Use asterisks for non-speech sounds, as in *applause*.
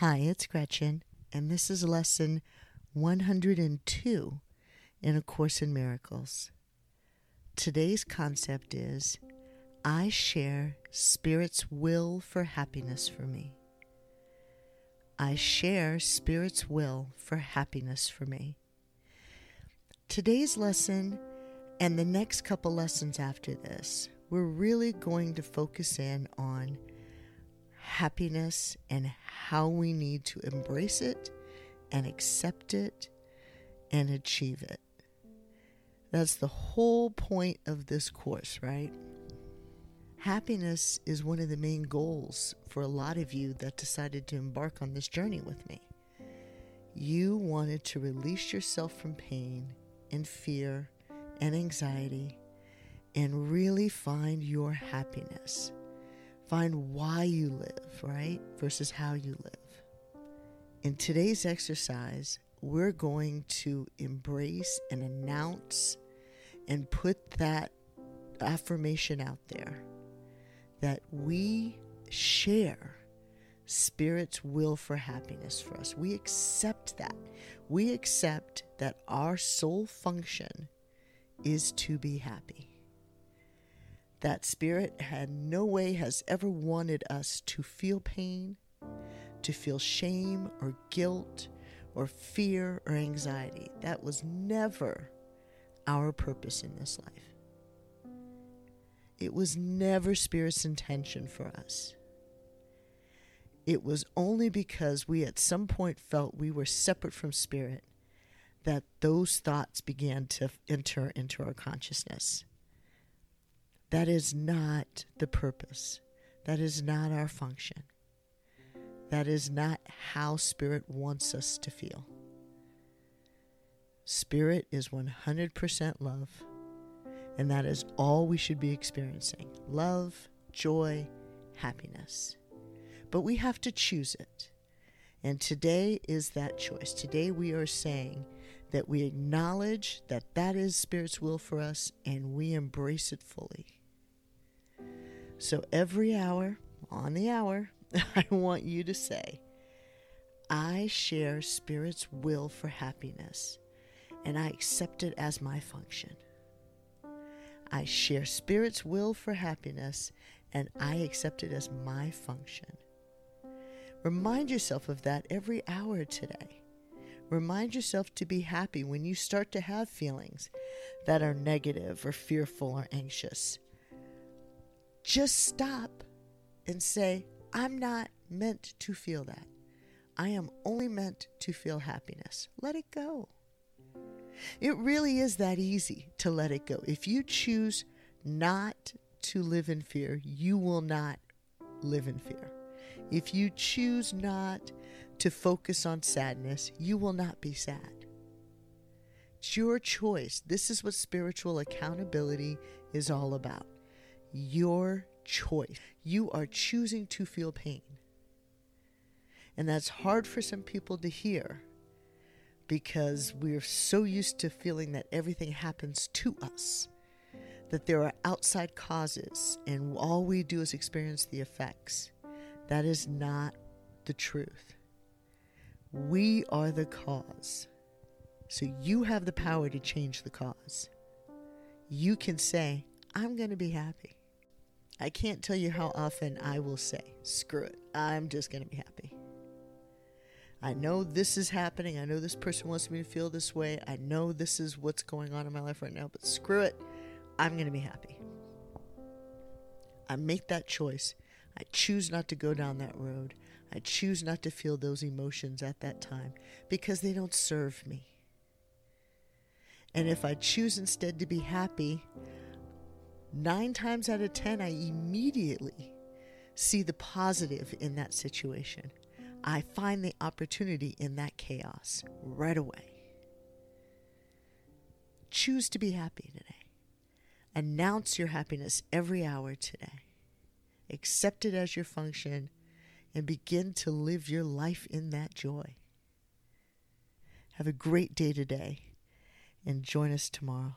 Hi, it's Gretchen, and this is lesson 102 in A Course in Miracles. Today's concept is I share Spirit's will for happiness for me. I share Spirit's will for happiness for me. Today's lesson and the next couple lessons after this, we're really going to focus in on happiness and how we need to embrace it and accept it and achieve it. That's the whole point of this course, right? Happiness is one of the main goals for a lot of you that decided to embark on this journey with me. You wanted to release yourself from pain and fear and anxiety and really find your happiness. Find why you live, right? Versus how you live. In today's exercise, we're going to embrace and announce and put that affirmation out there that we share Spirit's will for happiness for us. We accept that. We accept that our sole function is to be happy. That Spirit had no way has ever wanted us to feel pain, to feel shame or guilt or fear or anxiety. That was never our purpose in this life. It was never Spirit's intention for us. It was only because we at some point felt we were separate from Spirit that those thoughts began to enter into our consciousness. That is not the purpose. That is not our function. That is not how Spirit wants us to feel. Spirit is 100% love, and that is all we should be experiencing love, joy, happiness. But we have to choose it. And today is that choice. Today we are saying that we acknowledge that that is Spirit's will for us and we embrace it fully. So every hour, on the hour, *laughs* I want you to say, I share Spirit's will for happiness and I accept it as my function. I share Spirit's will for happiness and I accept it as my function. Remind yourself of that every hour today. Remind yourself to be happy when you start to have feelings that are negative or fearful or anxious. Just stop and say, I'm not meant to feel that. I am only meant to feel happiness. Let it go. It really is that easy to let it go. If you choose not to live in fear, you will not live in fear. If you choose not to focus on sadness, you will not be sad. It's your choice. This is what spiritual accountability is all about. Your choice. You are choosing to feel pain. And that's hard for some people to hear because we're so used to feeling that everything happens to us, that there are outside causes, and all we do is experience the effects. That is not the truth. We are the cause. So you have the power to change the cause. You can say, I'm going to be happy. I can't tell you how often I will say, screw it, I'm just going to be happy. I know this is happening. I know this person wants me to feel this way. I know this is what's going on in my life right now, but screw it, I'm going to be happy. I make that choice. I choose not to go down that road. I choose not to feel those emotions at that time because they don't serve me. And if I choose instead to be happy, nine times out of ten, I immediately see the positive in that situation. I find the opportunity in that chaos right away. Choose to be happy today. Announce your happiness every hour today. Accept it as your function and begin to live your life in that joy. Have a great day today and join us tomorrow.